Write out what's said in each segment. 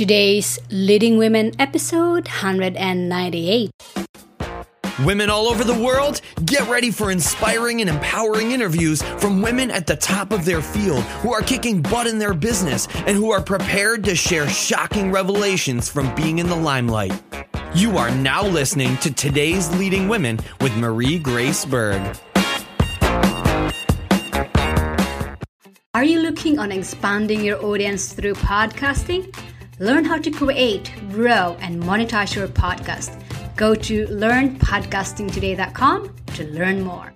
Today's Leading Women episode 198. Women all over the world, get ready for inspiring and empowering interviews from women at the top of their field who are kicking butt in their business and who are prepared to share shocking revelations from being in the limelight. You are now listening to today's Leading Women with Marie Grace Berg. Are you looking on expanding your audience through podcasting? Learn how to create, grow, and monetize your podcast. Go to learnpodcastingtoday.com to learn more.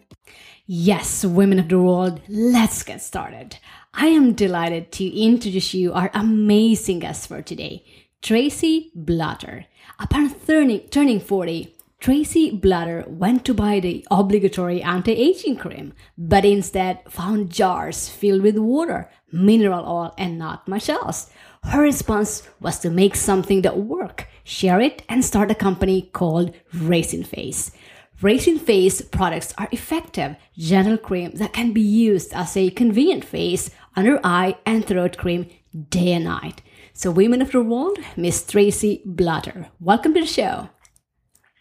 Yes, women of the world, let's get started. I am delighted to introduce you our amazing guest for today, Tracy Blatter. Upon turning, turning 40, Tracy Blatter went to buy the obligatory anti aging cream, but instead found jars filled with water, mineral oil, and not much else. Her response was to make something that worked, share it, and start a company called Raisin Face. Raisin Face products are effective, gentle cream that can be used as a convenient face, under eye, and throat cream day and night. So, women of the world, Miss Tracy Blatter, welcome to the show.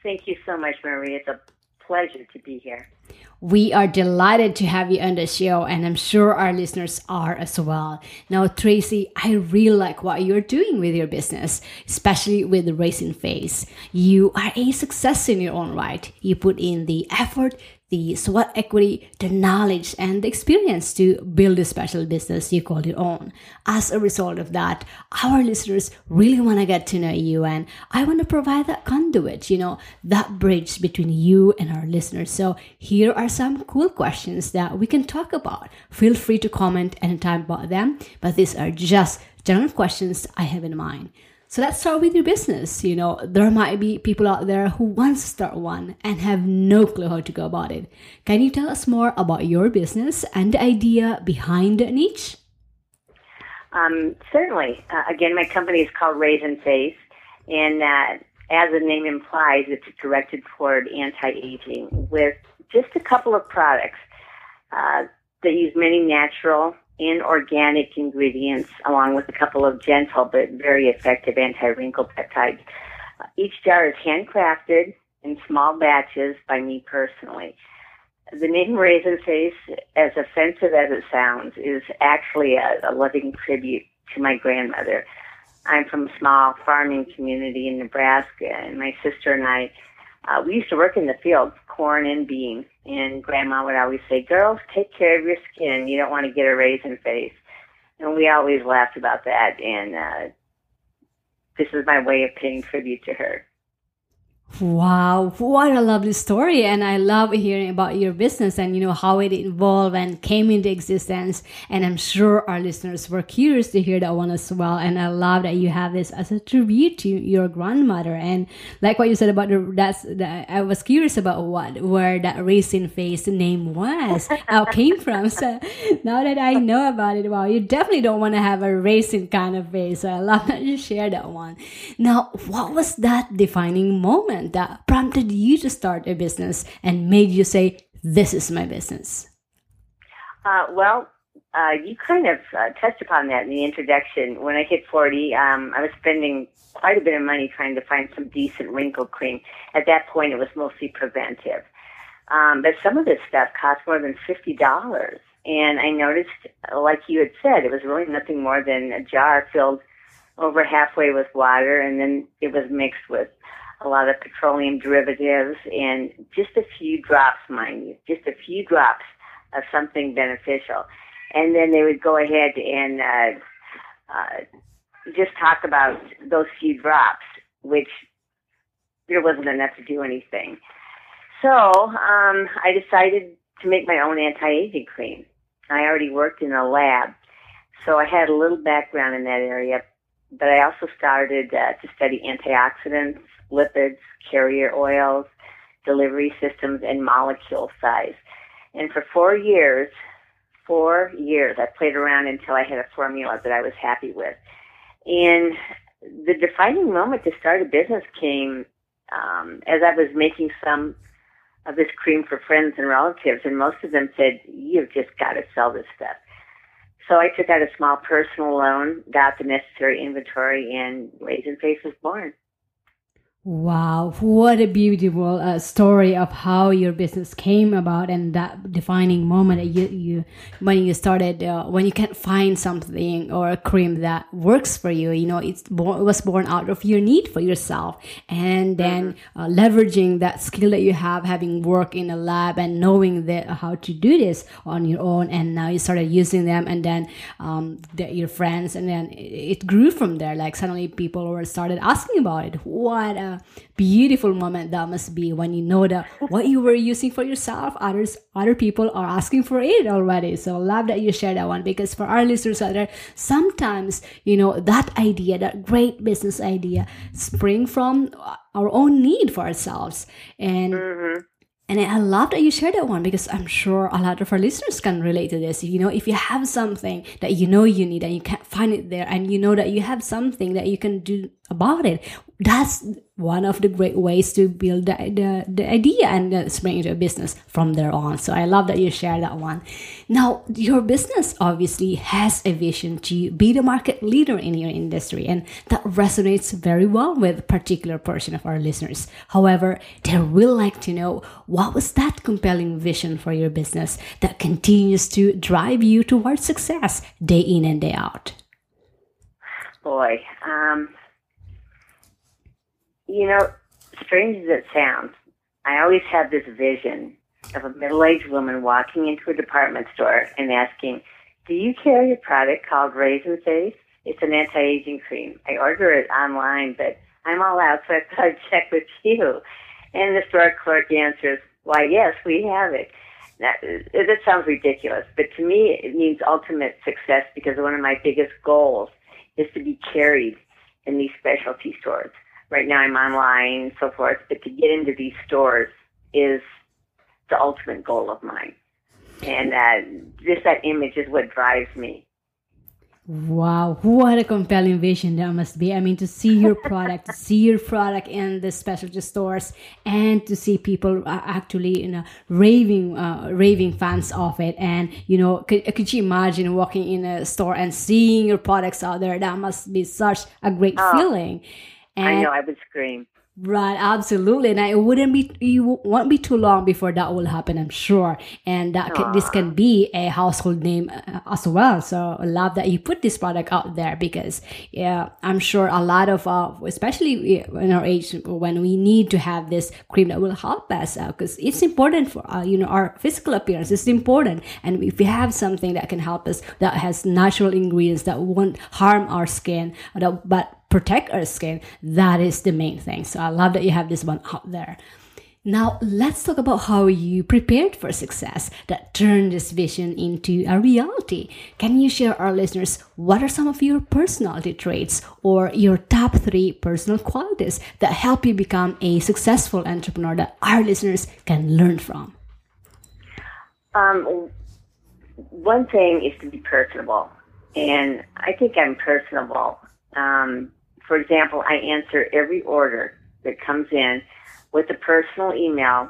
Thank you so much, Marie. It's a pleasure to be here. We are delighted to have you on the show, and I'm sure our listeners are as well. Now, Tracy, I really like what you're doing with your business, especially with the Raisin Face. You are a success in your own right. You put in the effort, the sweat equity, the knowledge, and the experience to build a special business you call your own. As a result of that, our listeners really want to get to know you, and I want to provide that conduit, you know, that bridge between you and our listeners. So, here are some cool questions that we can talk about. Feel free to comment anytime about them, but these are just general questions I have in mind. So let's start with your business. You know, there might be people out there who want to start one and have no clue how to go about it. Can you tell us more about your business and the idea behind niche? Um, certainly. Uh, again, my company is called Raisin Face, and uh, as the name implies, it's directed toward anti-aging with just a couple of products uh, that use many natural and organic ingredients, along with a couple of gentle but very effective anti-wrinkle peptides. Uh, each jar is handcrafted in small batches by me personally. The name Raisin Face, as offensive as it sounds, is actually a, a loving tribute to my grandmother. I'm from a small farming community in Nebraska, and my sister and I, uh, we used to work in the fields, corn and beans. And Grandma would always say, "Girls, take care of your skin. You don't want to get a raisin face." And we always laughed about that. And uh, this is my way of paying tribute to her. Wow, what a lovely story. And I love hearing about your business and you know how it evolved and came into existence. And I'm sure our listeners were curious to hear that one as well. And I love that you have this as a tribute to your grandmother. And like what you said about the that's that I was curious about what where that raisin face name was, how came from. So now that I know about it, wow, you definitely don't want to have a raisin kind of face. So I love that you share that one. Now, what was that defining moment? That prompted you to start a business and made you say, This is my business? Uh, well, uh, you kind of uh, touched upon that in the introduction. When I hit 40, um, I was spending quite a bit of money trying to find some decent wrinkle cream. At that point, it was mostly preventive. Um, but some of this stuff cost more than $50. And I noticed, like you had said, it was really nothing more than a jar filled over halfway with water, and then it was mixed with a lot of petroleum derivatives, and just a few drops, mind you, just a few drops of something beneficial. And then they would go ahead and uh, uh, just talk about those few drops, which there wasn't enough to do anything. So um, I decided to make my own anti-aging cream. I already worked in a lab, so I had a little background in that area. But I also started uh, to study antioxidants lipids, carrier oils, delivery systems, and molecule size. And for four years, four years, I played around until I had a formula that I was happy with. And the defining moment to start a business came um, as I was making some of this cream for friends and relatives, and most of them said, "You've just got to sell this stuff." So I took out a small personal loan, got the necessary inventory, and Raisin Face was born. Wow, what a beautiful uh, story of how your business came about and that defining moment that you, you when you started uh, when you can't find something or a cream that works for you. You know it's born, it was born out of your need for yourself and then mm-hmm. uh, leveraging that skill that you have having worked in a lab and knowing that how to do this on your own and now you started using them and then um, the, your friends and then it, it, grew from there. Like suddenly people were started asking about it. What beautiful moment that must be when you know that what you were using for yourself, others, other people are asking for it already. So love that you share that one because for our listeners out there, sometimes you know that idea, that great business idea, spring from our own need for ourselves and. Mm-hmm and I love that you shared that one because I'm sure a lot of our listeners can relate to this. You know, if you have something that you know you need and you can't find it there, and you know that you have something that you can do about it, that's one of the great ways to build the, the, the idea and uh, spring into a business from there on. So I love that you share that one. Now, your business obviously has a vision to be the market leader in your industry, and that resonates very well with a particular portion of our listeners. However, they will like to know what was that compelling vision for your business that continues to drive you towards success day in and day out. Boy, um, you know, strange as it sounds, I always have this vision of a middle-aged woman walking into a department store and asking, "Do you carry a product called Raisin Face? It's an anti-aging cream. I order it online, but I'm all out, so I thought I'd check with you." And the store clerk answers, "Why, yes, we have it." That, that sounds ridiculous, but to me, it means ultimate success because one of my biggest goals is to be carried in these specialty stores right now I'm online and so forth, but to get into these stores is the ultimate goal of mine. And uh, just that image is what drives me. Wow, what a compelling vision that must be. I mean, to see your product, to see your product in the specialty stores, and to see people uh, actually, you know, raving, uh, raving fans of it. And, you know, could, could you imagine walking in a store and seeing your products out there? That must be such a great oh. feeling. And I know I would scream. Right, absolutely, and it wouldn't be you won't be too long before that will happen. I'm sure, and that can, this can be a household name uh, as well. So I love that you put this product out there because yeah, I'm sure a lot of uh, especially in our age when we need to have this cream that will help us out because uh, it's important for uh, you know our physical appearance. It's important, and if we have something that can help us that has natural ingredients that won't harm our skin, that, but protect our skin, that is the main thing. So I love that you have this one out there. Now, let's talk about how you prepared for success that turned this vision into a reality. Can you share our listeners what are some of your personality traits or your top three personal qualities that help you become a successful entrepreneur that our listeners can learn from? Um, one thing is to be personable, and I think I'm personable. Um, for example, I answer every order that comes in with a personal email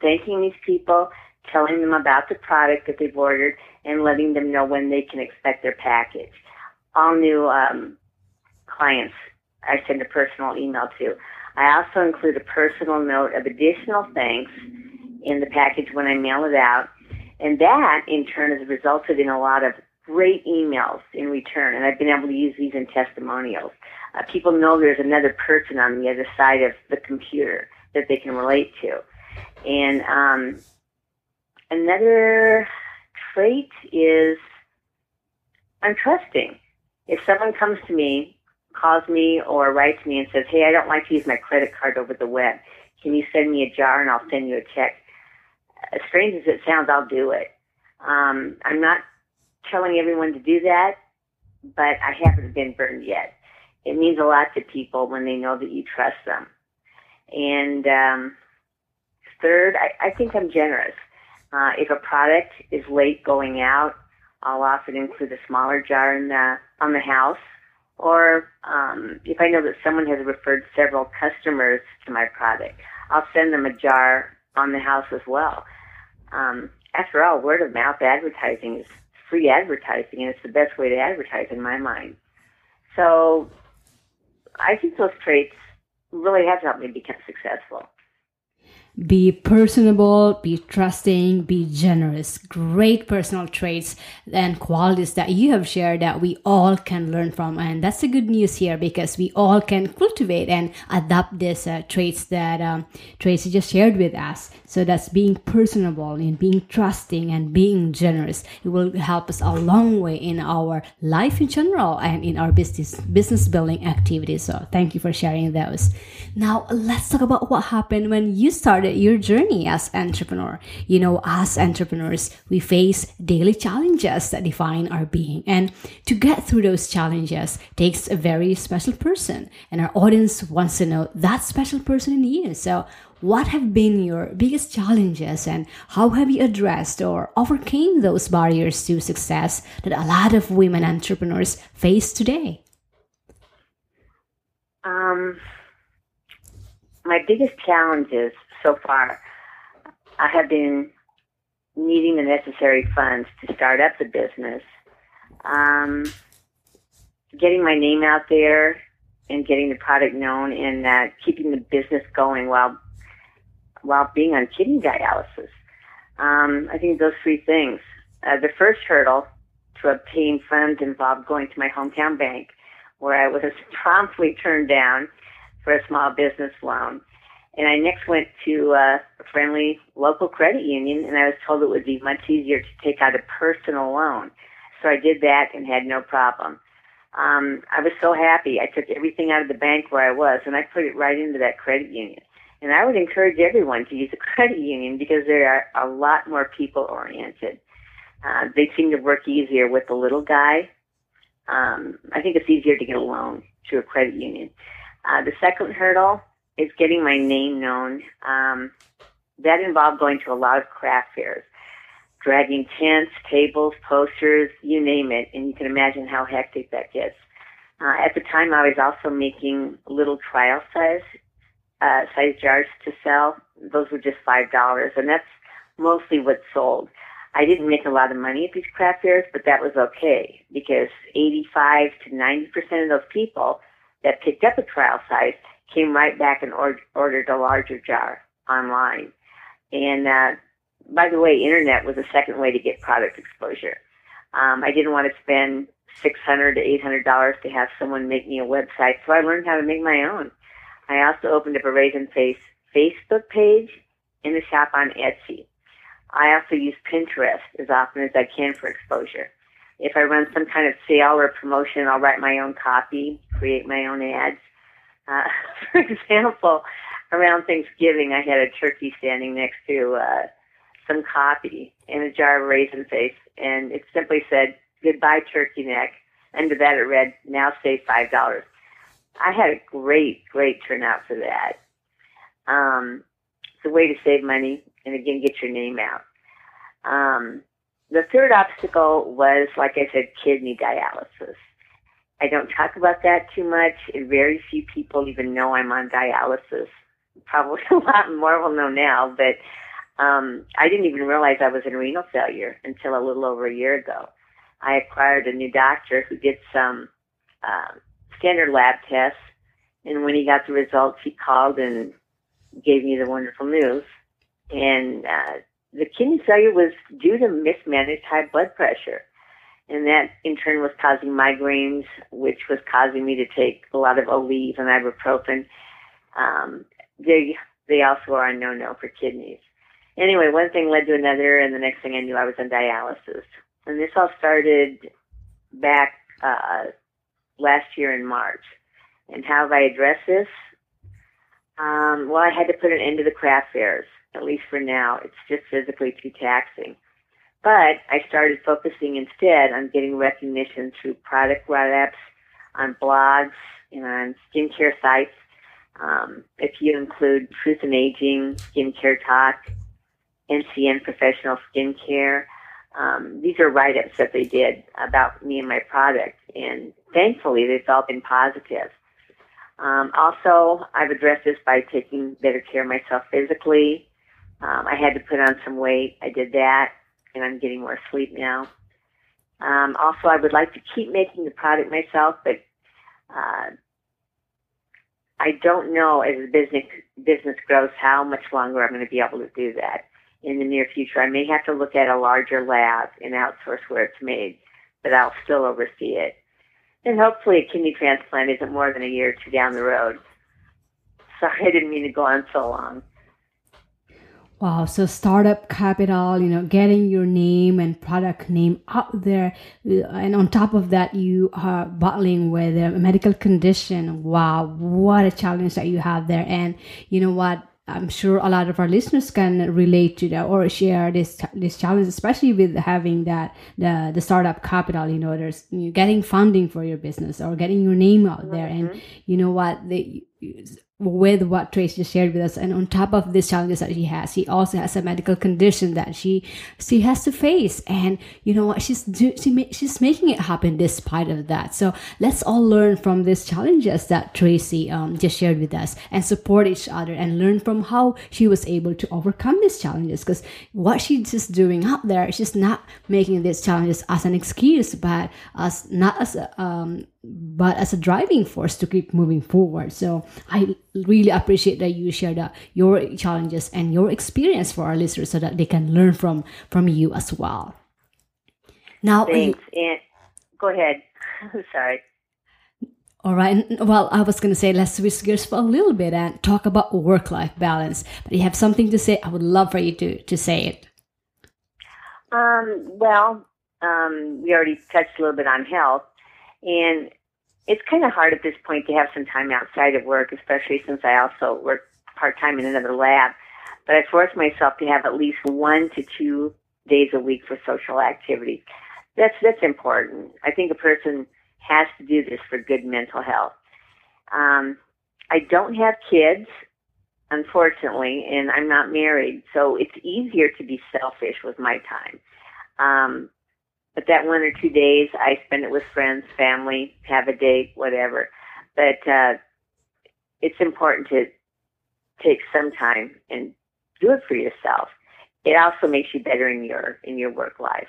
thanking these people, telling them about the product that they've ordered, and letting them know when they can expect their package. All new um, clients I send a personal email to. I also include a personal note of additional thanks in the package when I mail it out. And that, in turn, has resulted in a lot of great emails in return. And I've been able to use these in testimonials uh, people know there's another person on the other side of the computer that they can relate to. And um, another trait is I'm trusting. If someone comes to me, calls me, or writes me and says, "Hey, I don't like to use my credit card over the web. Can you send me a jar and I'll send you a check?" As strange as it sounds, I'll do it. Um, I'm not telling everyone to do that, but I haven't been burned yet it means a lot to people when they know that you trust them. And um, third, I, I think I'm generous. Uh, if a product is late going out, I'll often include a smaller jar in the, on the house. Or um, if I know that someone has referred several customers to my product, I'll send them a jar on the house as well. Um, after all, word of mouth advertising is free advertising, and it's the best way to advertise in my mind. So I think those traits really have helped me become successful be personable, be trusting, be generous. Great personal traits and qualities that you have shared that we all can learn from. And that's the good news here because we all can cultivate and adapt these uh, traits that um, Tracy just shared with us. So that's being personable and being trusting and being generous. It will help us a long way in our life in general and in our business business building activities. So thank you for sharing those. Now let's talk about what happened when you started your journey as entrepreneur. You know, as entrepreneurs, we face daily challenges that define our being. And to get through those challenges takes a very special person. And our audience wants to know that special person in you. So what have been your biggest challenges and how have you addressed or overcame those barriers to success that a lot of women entrepreneurs face today? Um, my biggest challenges so far, I have been needing the necessary funds to start up the business, um, getting my name out there, and getting the product known, and uh, keeping the business going while while being on kidney dialysis. Um, I think those three things. Uh, the first hurdle to obtain funds involved going to my hometown bank, where I was promptly turned down for a small business loan. And I next went to uh, a friendly local credit union, and I was told it would be much easier to take out a personal loan. So I did that and had no problem. Um, I was so happy. I took everything out of the bank where I was, and I put it right into that credit union. And I would encourage everyone to use a credit union because they are a lot more people oriented. Uh, they seem to work easier with the little guy. Um, I think it's easier to get a loan to a credit union. Uh, the second hurdle is getting my name known. Um, that involved going to a lot of craft fairs, dragging tents, tables, posters, you name it, and you can imagine how hectic that gets. Uh, at the time, I was also making little trial size uh, size jars to sell. Those were just five dollars, and that's mostly what sold. I didn't make a lot of money at these craft fairs, but that was okay because 85 to 90 percent of those people that picked up a trial size came right back and or- ordered a larger jar online. And uh, by the way, internet was a second way to get product exposure. Um, I didn't want to spend six hundred to eight hundred dollars to have someone make me a website, so I learned how to make my own. I also opened up a Raisin Face Facebook page and a shop on Etsy. I also use Pinterest as often as I can for exposure. If I run some kind of sale or promotion, I'll write my own copy, create my own ads, uh, for example, around Thanksgiving, I had a turkey standing next to uh, some coffee in a jar of raisin face, and it simply said, Goodbye, turkey neck. Under that, it read, Now save $5. I had a great, great turnout for that. Um, it's a way to save money and again get your name out. Um, the third obstacle was, like I said, kidney dialysis. I don't talk about that too much, and very few people even know I'm on dialysis. Probably a lot more will know now, but um, I didn't even realize I was in renal failure until a little over a year ago. I acquired a new doctor who did some uh, standard lab tests, and when he got the results, he called and gave me the wonderful news. And uh, the kidney failure was due to mismanaged high blood pressure and that in turn was causing migraines, which was causing me to take a lot of Aleve and ibuprofen. Um, they they also are a no-no for kidneys. Anyway, one thing led to another, and the next thing I knew, I was on dialysis. And this all started back uh, last year in March. And how have I addressed this? Um, well, I had to put an end to the craft fairs, at least for now. It's just physically too taxing. But I started focusing instead on getting recognition through product write-ups, on blogs, and on skincare sites. Um, if you include Truth in Aging, Skincare Talk, NCN Professional Skincare, um, these are write-ups that they did about me and my product, and thankfully they've all been positive. Um, also, I've addressed this by taking better care of myself physically. Um, I had to put on some weight. I did that and I'm getting more sleep now. Um, also, I would like to keep making the product myself, but uh, I don't know as the business business grows how much longer I'm going to be able to do that in the near future. I may have to look at a larger lab and outsource where it's made, but I'll still oversee it. And hopefully, a kidney transplant isn't more than a year or two down the road. Sorry, I didn't mean to go on so long. Wow, so startup capital, you know, getting your name and product name out there. And on top of that, you are battling with a medical condition. Wow, what a challenge that you have there. And you know what? I'm sure a lot of our listeners can relate to that or share this this challenge, especially with having that the the startup capital. You know, there's getting funding for your business or getting your name out there, mm-hmm. and you know what the with what Tracy just shared with us, and on top of these challenges that she has, she also has a medical condition that she she has to face, and you know what she's do, she she's making it happen despite of that. So let's all learn from these challenges that Tracy um, just shared with us, and support each other, and learn from how she was able to overcome these challenges. Because what she's just doing out there, she's not making these challenges as an excuse, but as not as a um, but as a driving force to keep moving forward. So I really appreciate that you shared your challenges and your experience for our listeners so that they can learn from from you as well. Now, thanks. And go ahead. Sorry. All right. Well, I was going to say let's switch gears for a little bit and talk about work-life balance. But you have something to say. I would love for you to to say it. Um, well, um, we already touched a little bit on health, and it's kind of hard at this point to have some time outside of work, especially since I also work part time in another lab. But I force myself to have at least one to two days a week for social activity. That's that's important. I think a person has to do this for good mental health. Um, I don't have kids, unfortunately, and I'm not married, so it's easier to be selfish with my time. Um, but that one or two days, I spend it with friends, family, have a date, whatever. But uh, it's important to take some time and do it for yourself. It also makes you better in your in your work life.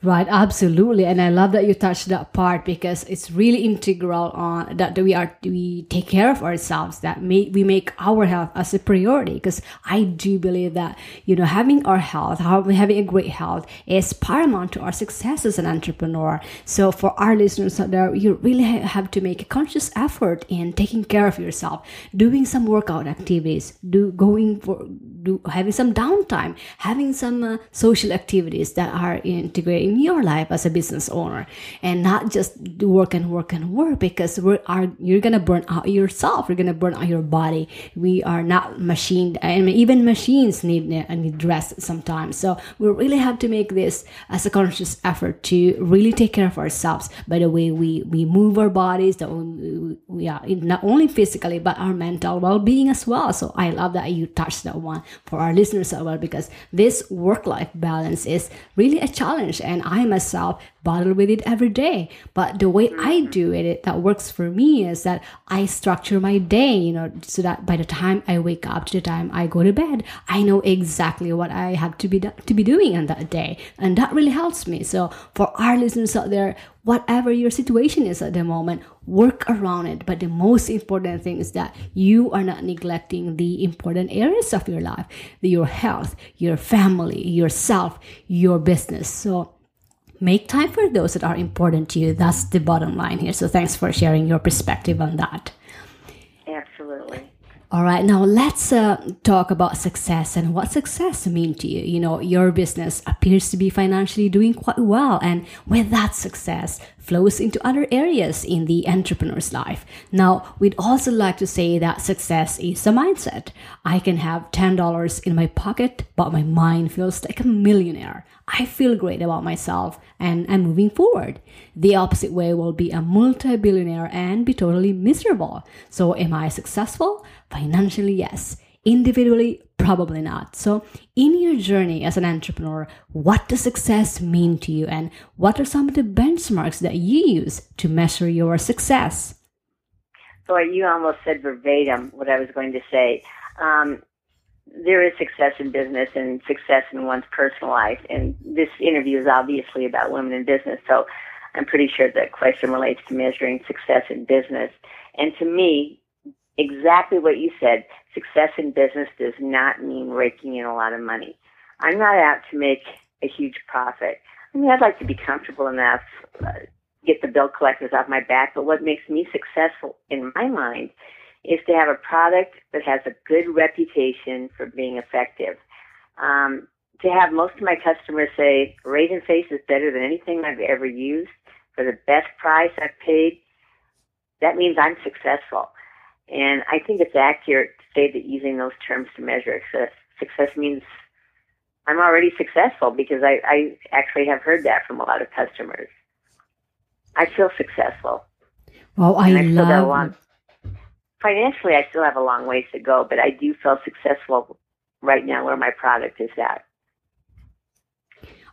Right, absolutely, and I love that you touched that part because it's really integral on that we are we take care of ourselves. That may, we make our health as a priority because I do believe that you know having our health, having a great health, is paramount to our success as an entrepreneur. So for our listeners out there, you really have to make a conscious effort in taking care of yourself, doing some workout activities, do going for do having some downtime, having some uh, social activities that are integrated in your life as a business owner and not just work and work and work because we are you're gonna burn out yourself. You're gonna burn out your body. We are not machined. And even machines need need rest sometimes. So we really have to make this as a conscious effort to really take care of ourselves. By the way we we move our bodies we? Are not only physically but our mental well-being as well. So i love that you touched that one for our listeners as well because this work-life balance is really a challenge and I myself battle with it every day. But the way I mm-hmm. do it, that works for me is that I structure my day, you know, so that by the time I wake up to the time I go to bed, I know exactly what I have to be to be doing on that day, and that really helps me. So for our listeners out there, whatever your situation is at the moment, work around it. But the most important thing is that you are not neglecting the important areas of your life, your health, your family, yourself, your business. So make time for those that are important to you. That's the bottom line here. So thanks for sharing your perspective on that. Absolutely. All right, now let's uh, talk about success and what success mean to you. You know, your business appears to be financially doing quite well, and with that success flows into other areas in the entrepreneur's life. Now, we'd also like to say that success is a mindset. I can have $10 in my pocket, but my mind feels like a millionaire. I feel great about myself and I'm moving forward. The opposite way will be a multi billionaire and be totally miserable. So, am I successful? Financially, yes. Individually, probably not. So, in your journey as an entrepreneur, what does success mean to you and what are some of the benchmarks that you use to measure your success? Boy, you almost said verbatim what I was going to say. Um, there is success in business and success in one's personal life. And this interview is obviously about women in business. So I'm pretty sure the question relates to measuring success in business. And to me, exactly what you said, success in business does not mean raking in a lot of money. I'm not out to make a huge profit. I mean, I'd like to be comfortable enough, uh, get the bill collectors off my back, but what makes me successful in my mind is to have a product that has a good reputation for being effective. Um, to have most of my customers say, Raisin Face is better than anything I've ever used for the best price I've paid, that means I'm successful. And I think it's accurate say that using those terms to measure success, success means I'm already successful because I, I actually have heard that from a lot of customers. I feel successful. Well, I, I love financially, I still have a long ways to go, but I do feel successful right now where my product is at.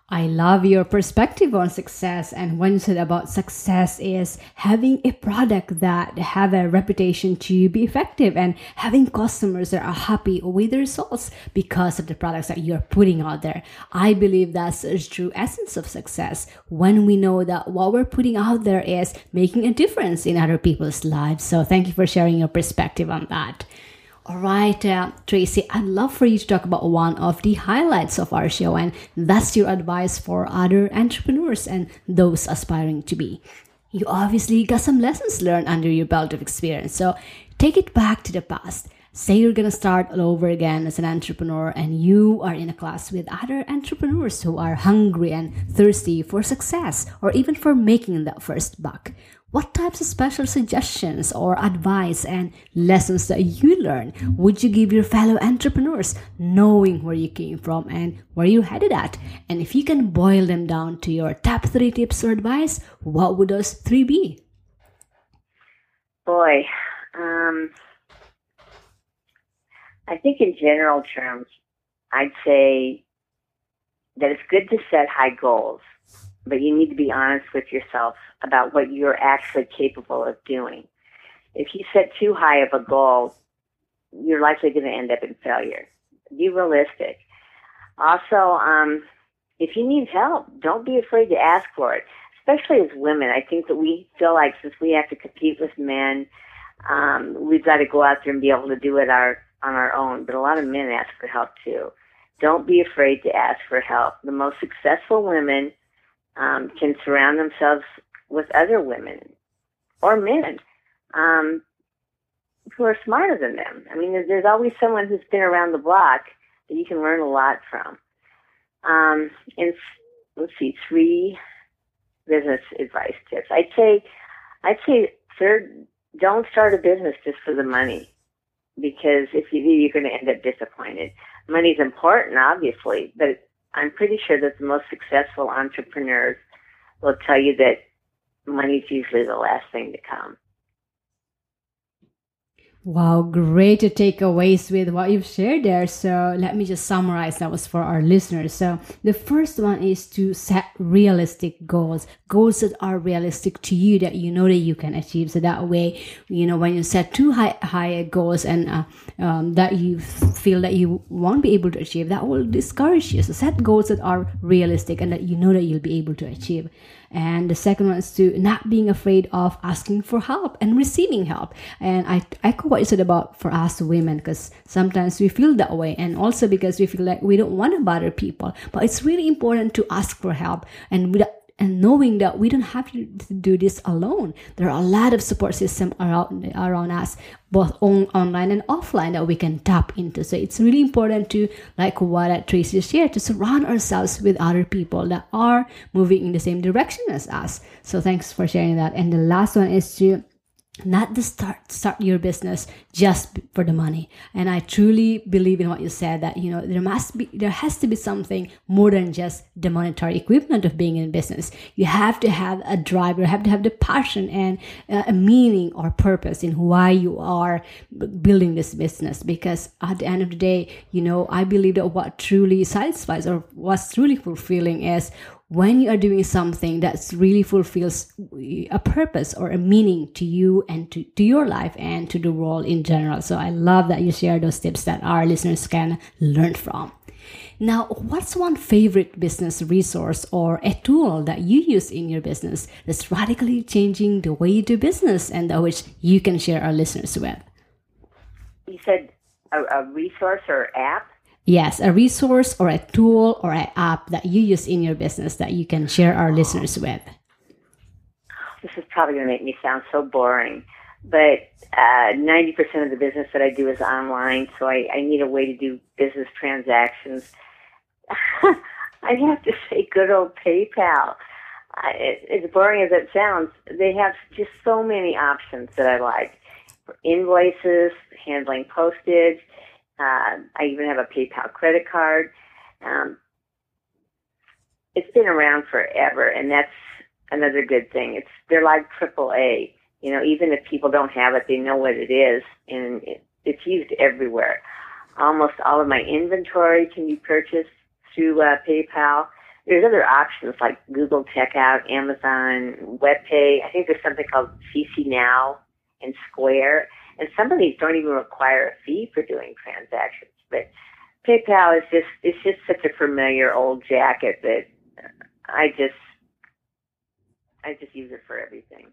I love your perspective on success and one said about success is having a product that have a reputation to be effective and having customers that are happy with the results because of the products that you're putting out there. I believe that's the true essence of success when we know that what we're putting out there is making a difference in other people's lives. So thank you for sharing your perspective on that. All right, uh, Tracy, I'd love for you to talk about one of the highlights of our show, and that's your advice for other entrepreneurs and those aspiring to be. You obviously got some lessons learned under your belt of experience, so take it back to the past. Say you're gonna start all over again as an entrepreneur, and you are in a class with other entrepreneurs who are hungry and thirsty for success or even for making that first buck what types of special suggestions or advice and lessons that you learn would you give your fellow entrepreneurs knowing where you came from and where you're headed at? And if you can boil them down to your top three tips or advice what would those three be? Boy um, i think in general terms i'd say that it's good to set high goals but you need to be honest with yourself about what you're actually capable of doing. If you set too high of a goal, you're likely going to end up in failure. Be realistic. Also, um, if you need help, don't be afraid to ask for it. Especially as women, I think that we feel like since we have to compete with men, um, we've got to go out there and be able to do it our on our own. But a lot of men ask for help too. Don't be afraid to ask for help. The most successful women um, can surround themselves with other women or men um, who are smarter than them. I mean, there's, always someone who's been around the block that you can learn a lot from. Um, and let's see, three business advice tips. I'd say, I'd say third, don't start a business just for the money, because if you do, you're going to end up disappointed. Money's important, obviously, but I'm pretty sure that the most successful entrepreneurs will tell you that money is usually the last thing to come. Wow, great takeaways with what you've shared there. So let me just summarize that was for our listeners. So the first one is to set realistic goals, goals that are realistic to you that you know that you can achieve. So that way, you know, when you set too high, high goals and uh, um, that you feel that you won't be able to achieve, that will discourage you. So set goals that are realistic and that you know that you'll be able to achieve. And the second one is to not being afraid of asking for help and receiving help. And I echo what you said about for us women, because sometimes we feel that way. And also because we feel like we don't want to bother people. But it's really important to ask for help and without and knowing that we don't have to do this alone. There are a lot of support system around around us, both on, online and offline, that we can tap into. So it's really important to, like what Tracy shared, to surround ourselves with other people that are moving in the same direction as us. So thanks for sharing that. And the last one is to not to start start your business just for the money. And i truly believe in what you said that you know there must be there has to be something more than just the monetary equivalent of being in business. You have to have a drive you have to have the passion and uh, a meaning or purpose in why you are building this business. Because at the end of the day you know i believe that what truly satisfies or what's truly fulfilling is when you are doing something that really fulfills a purpose or a meaning to you and to, to your life and to the world in general. So I love that you share those tips that our listeners can learn from. Now, what's one favorite business resource or a tool that you use in your business that's radically changing the way you do business and which you can share our listeners with? You said a, a resource or app? Yes, a resource or a tool or an app that you use in your business that you can share our listeners with. This is probably going to make me sound so boring, but uh, 90% of the business that I do is online, so I, I need a way to do business transactions. I have to say, good old PayPal. As boring as it sounds, they have just so many options that I like. For invoices, handling postage, uh, I even have a PayPal credit card. Um, it's been around forever, and that's another good thing. It's they're like AAA. You know, even if people don't have it, they know what it is, and it, it's used everywhere. Almost all of my inventory can be purchased through uh, PayPal. There's other options like Google Checkout, Amazon, WebPay. I think there's something called CC Now and Square. And some of these don't even require a fee for doing transactions. But PayPal is just it's just such a familiar old jacket that I just I just use it for everything.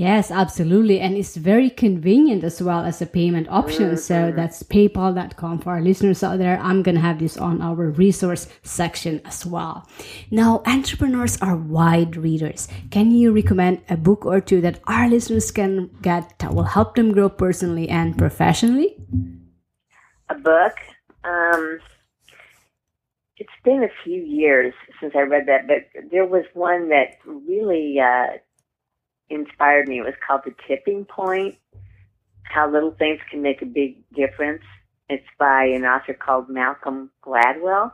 Yes, absolutely. And it's very convenient as well as a payment option. So that's paypal.com for our listeners out there. I'm going to have this on our resource section as well. Now, entrepreneurs are wide readers. Can you recommend a book or two that our listeners can get that will help them grow personally and professionally? A book. Um, it's been a few years since I read that, but there was one that really uh, inspired me. It was called The Tipping Point How Little Things Can Make a Big Difference. It's by an author called Malcolm Gladwell.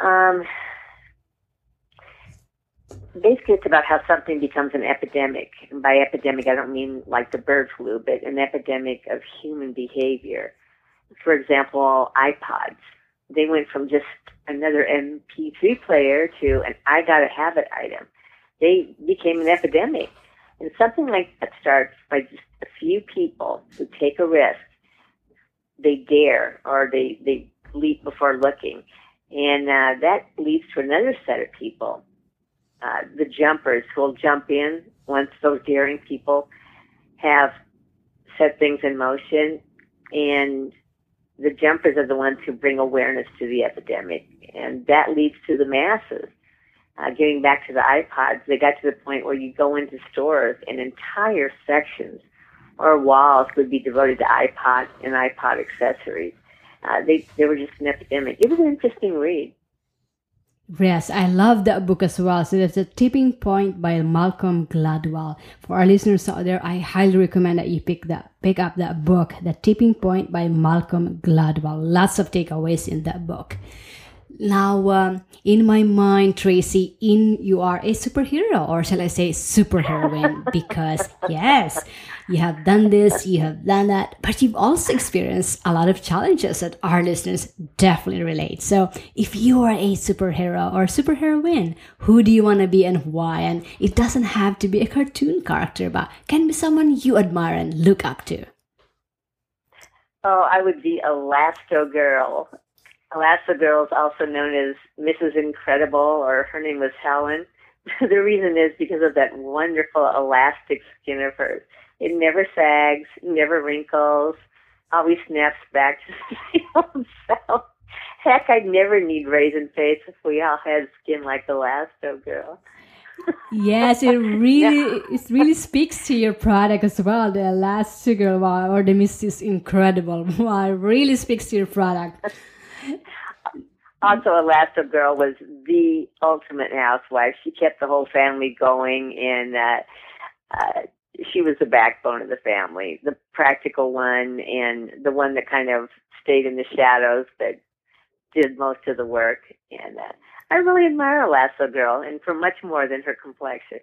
Um, basically, it's about how something becomes an epidemic. And by epidemic, I don't mean like the bird flu, but an epidemic of human behavior. For example, iPods. They went from just another MP3 player to an I gotta have it item. They became an epidemic. And something like that starts by just a few people who take a risk. They dare or they, they leap before looking. And uh, that leads to another set of people, uh, the jumpers who will jump in once those daring people have set things in motion. And the jumpers are the ones who bring awareness to the epidemic. And that leads to the masses uh, getting back to the iPods, they got to the point where you go into stores and entire sections or walls would be devoted to iPod and iPod accessories. Uh, they they were just an epidemic. It was an interesting read. Yes, I love that book as well. So that's a tipping point by Malcolm Gladwell. For our listeners out there, I highly recommend that you pick that pick up that book, The Tipping Point by Malcolm Gladwell. Lots of takeaways in that book. Now, um, in my mind, Tracy, in you are a superhero, or shall I say, superheroine? because yes, you have done this, you have done that, but you've also experienced a lot of challenges that our listeners definitely relate. So, if you are a superhero or superheroine, who do you want to be and why? And it doesn't have to be a cartoon character, but can be someone you admire and look up to. Oh, I would be Elastigirl. Elastigirl is also known as Mrs. Incredible, or her name was Helen. the reason is because of that wonderful elastic skin of hers. It never sags, never wrinkles, always snaps back to the old self. Heck, I'd never need raisin face if we all had skin like Elastigirl. yes, it really it really speaks to your product as well. The Elastigirl or the Mrs. Incredible. Wow, it really speaks to your product also, Elastigirl was the ultimate housewife. She kept the whole family going, and uh, uh, she was the backbone of the family, the practical one, and the one that kind of stayed in the shadows, but did most of the work. And uh, I really admire Elastigirl, and for much more than her complexion.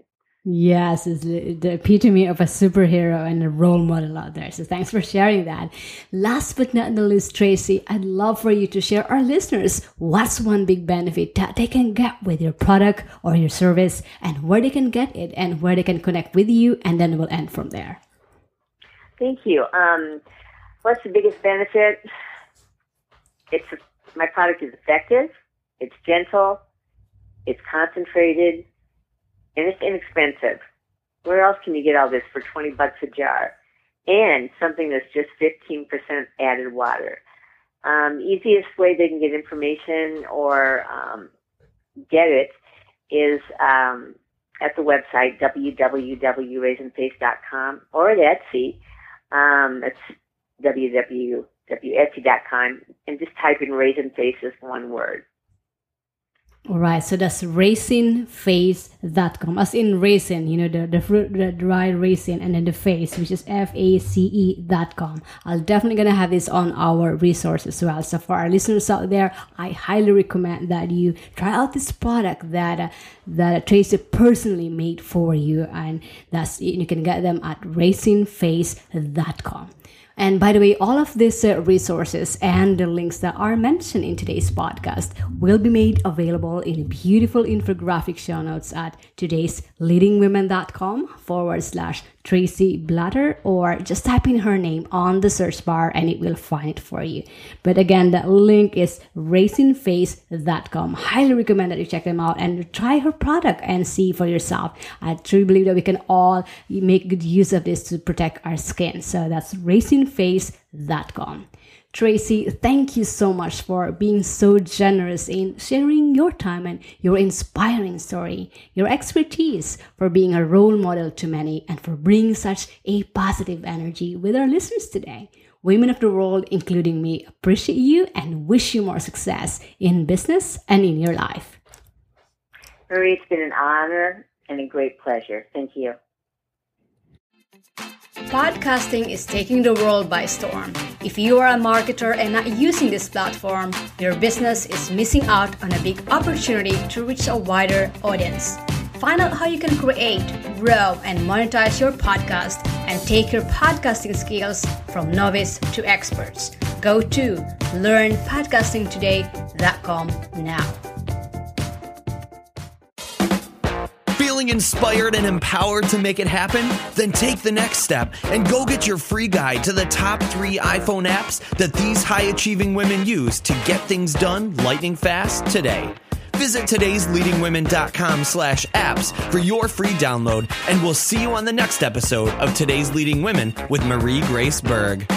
Yes, it's the epitome of a superhero and a role model out there. So thanks for sharing that. Last but not the least, Tracy, I'd love for you to share our listeners what's one big benefit that they can get with your product or your service and where they can get it and where they can connect with you. And then we'll end from there. Thank you. Um, what's the biggest benefit? It's my product is effective. It's gentle. It's concentrated and it's inexpensive. Where else can you get all this for 20 bucks a jar? And something that's just 15% added water. Um, easiest way they can get information or um, get it is um, at the website www.raisinface.com or at Etsy. Um, that's www.etsy.com and just type in Raisin Face as one word. All right, so that's raisinface.com, as in raisin, you know, the, the the dry raisin, and then the face, which is F A C E.com. I'll definitely gonna have this on our resources as well. So for our listeners out there, I highly recommend that you try out this product that uh, that Tracy personally made for you, and that's you can get them at raisinface.com. And by the way, all of these uh, resources and the links that are mentioned in today's podcast will be made available in a beautiful infographic show notes at today's leadingwomen.com forward slash Tracy Blatter, or just type in her name on the search bar and it will find it for you. But again, the link is raisinface.com. Highly recommend that you check them out and try her product and see for yourself. I truly believe that we can all make good use of this to protect our skin. So that's raisinface.com. Tracy, thank you so much for being so generous in sharing your time and your inspiring story, your expertise, for being a role model to many, and for bringing such a positive energy with our listeners today. Women of the world, including me, appreciate you and wish you more success in business and in your life. Marie, it's been an honor and a great pleasure. Thank you. Podcasting is taking the world by storm. If you are a marketer and not using this platform, your business is missing out on a big opportunity to reach a wider audience. Find out how you can create, grow, and monetize your podcast and take your podcasting skills from novice to experts. Go to learnpodcastingtoday.com now. Feeling inspired and empowered to make it happen? Then take the next step and go get your free guide to the top three iPhone apps that these high achieving women use to get things done lightning fast today. Visit today'sleadingwomen.com slash apps for your free download, and we'll see you on the next episode of Today's Leading Women with Marie Grace Berg.